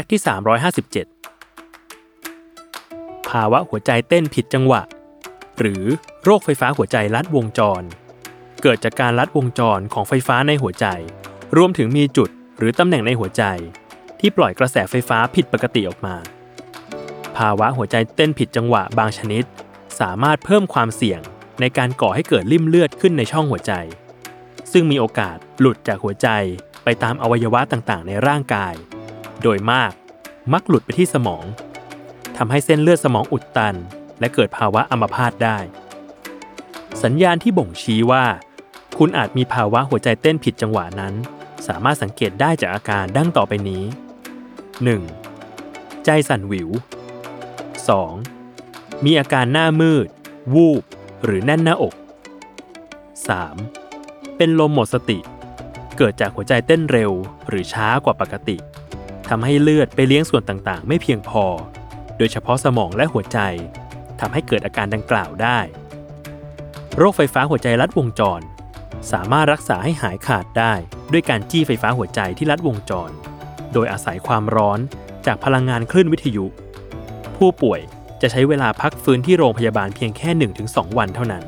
กต์ที่ 357 ภาวะหัวใจเต้นผิดจังหวะ หรือโรคไฟฟ้าหัวใจลัดวงจร เกิดจากการลัดวงจรของไฟฟ้าในหัวใจ รวมถึงมีจุดหรือตำแหน่งในหัวใจ ที่ปล่อยกระแสไฟฟ้าผิดปกติออกมา ภาวะหัวใจเต้นผิดจังหวะบางชนิด สามารถเพิ่มความเสี่ยงในการก่อให้เกิดริ่มเลือดขึ้นในช่องหัวใจ ซึ่งมีโอกาสหลุดจากหัวใจไปตามอวัยวะต่างๆ ในร่างกาย โดยมากมักหลุดไปที่สมองทำให้เส้นเลือดสมองอุดตัน และเกิดภาวะอัมพาตได้ สัญญาณที่บ่งชี้ว่า คุณอาจมีภาวะหัวใจเต้นผิดจังหวะนั้น สามารถสังเกตได้จากอาการดังต่อไปนี้ 1. ใจสั่นหวิว 2. มีอาการหน้ามืด วูบ หรือแน่นหน้าอก 3. เป็นลมหมดสติ เกิดจากหัวใจเต้นเร็วหรือช้ากว่าปกติ ทำให้เลือดไปเลี้ยงส่วนต่างๆ ไม่เพียงพอ โดยเฉพาะสมองและหัวใจทำให้เกิดอาการดังกล่าวได้ โรคไฟฟ้าหัวใจลัดวงจร สามารถรักษาให้หายขาดได้ ด้วยการจี้ไฟฟ้าหัวใจที่ลัดวงจร โดยอาศัยความร้อนจากพลังงานคลื่นวิทยุ ผู้ป่วยจะใช้เวลาพักฟื้นที่โรงพยาบาลเพียงแค่ 1-2 วันเท่านั้น